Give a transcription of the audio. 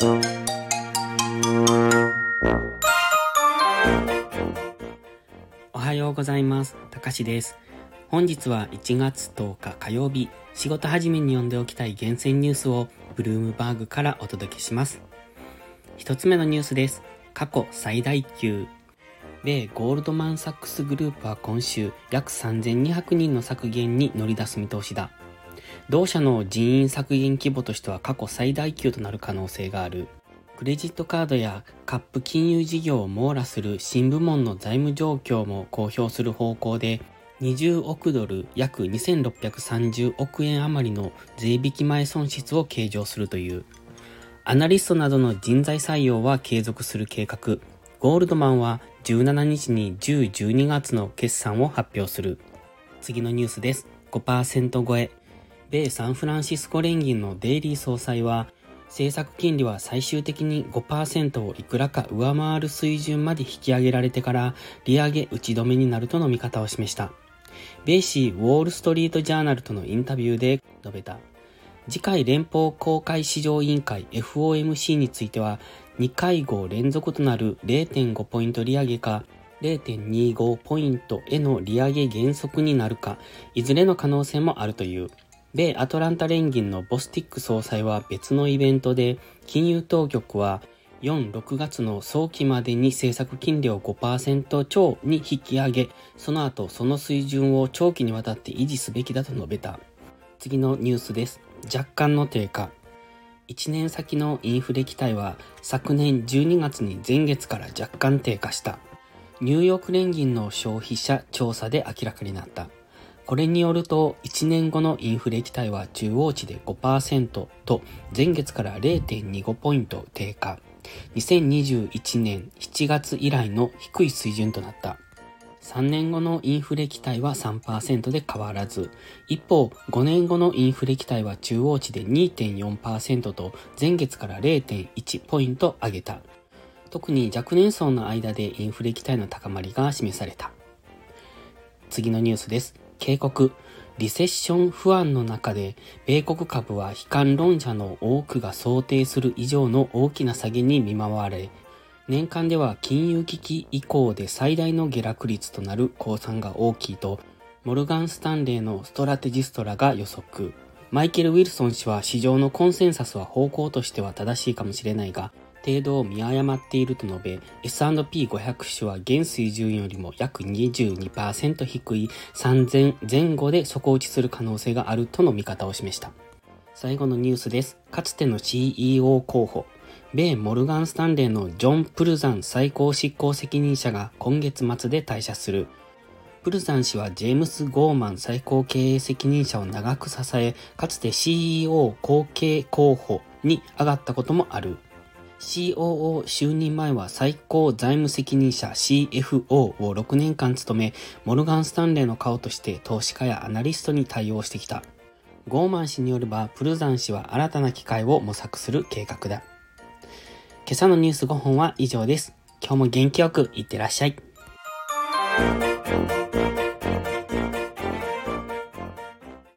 おはようございます。たかしです。本日は1月10日火曜日、仕事始めに読んでおきたい厳選ニュースをブルームバーグからお届けします。一つ目のニュースです。過去最大級。米ゴールドマンサックスグループは今週約3200人の削減に乗り出す見通しだ。同社の人員削減規模としては過去最大級となる可能性がある。クレジットカードやカップ金融事業を網羅する新部門の財務状況も公表する方向で、20億ドル約2630億円余りの税引き前損失を計上するという。アナリストなどの人材採用は継続する計画。ゴールドマンは17日に10、12月の決算を発表する。次のニュースです。5%超え。米サンフランシスコ連銀のデイリー総裁は、政策金利は最終的に5%をいくらか上回る水準まで引き上げられてから利上げ打ち止めになるとの見方を示した。米紙ウォールストリートジャーナルとのインタビューで述べた。次回連邦公開市場委員会 FOMC については2会合連続となる0.5ポイント利上げか0.25ポイントへの利上げ減速になるか、いずれの可能性もあるという。米アトランタ連銀のボスティック総裁は別のイベントで、金融当局は4、6月の早期までに政策金利を5%超に引き上げ、その後その水準を長期にわたって維持すべきだと述べた。次のニュースです。若干の低下。1年先のインフレ期待は昨年12月に前月から若干低下した。ニューヨーク連銀の消費者調査で明らかになった。これによると、1年後のインフレ期待は中央値で5%と、前月から0.25ポイント低下。2021年7月以来の低い水準となった。3年後のインフレ期待は3%で変わらず、一方、5年後のインフレ期待は中央値で2.4%と、前月から0.1ポイント上げた。特に若年層の間でインフレ期待の高まりが示された。次のニュースです。警告。リセッション不安の中で、米国株は悲観論者の多くが想定する以上の大きな下げに見舞われ、年間では金融危機以降で最大の下落率となる降参が大きいと、モルガン・スタンレーのストラテジストらが予測。マイケル・ウィルソン氏は市場のコンセンサスは方向としては正しいかもしれないが、程度を見誤っていると述べ、S&P500 種は現水準よりも約22%低い3000前後で底打ちする可能性があるとの見方を示した。最後のニュースです。かつての CEO 候補、米モルガン・スタンレーのジョン・プルザン最高執行責任者が今月末で退社する。プルザン氏はジェームス・ゴーマン最高経営責任者を長く支え、かつて CEO 後継候補に上がったこともある。COO 就任前は最高財務責任者 CFO を6年間務め、モルガン・スタンレーの顔として投資家やアナリストに対応してきた。ゴーマン氏によれば、プルザン氏は新たな機会を模索する計画だ。今朝のニュース5本は以上です。今日も元気よくいってらっしゃい。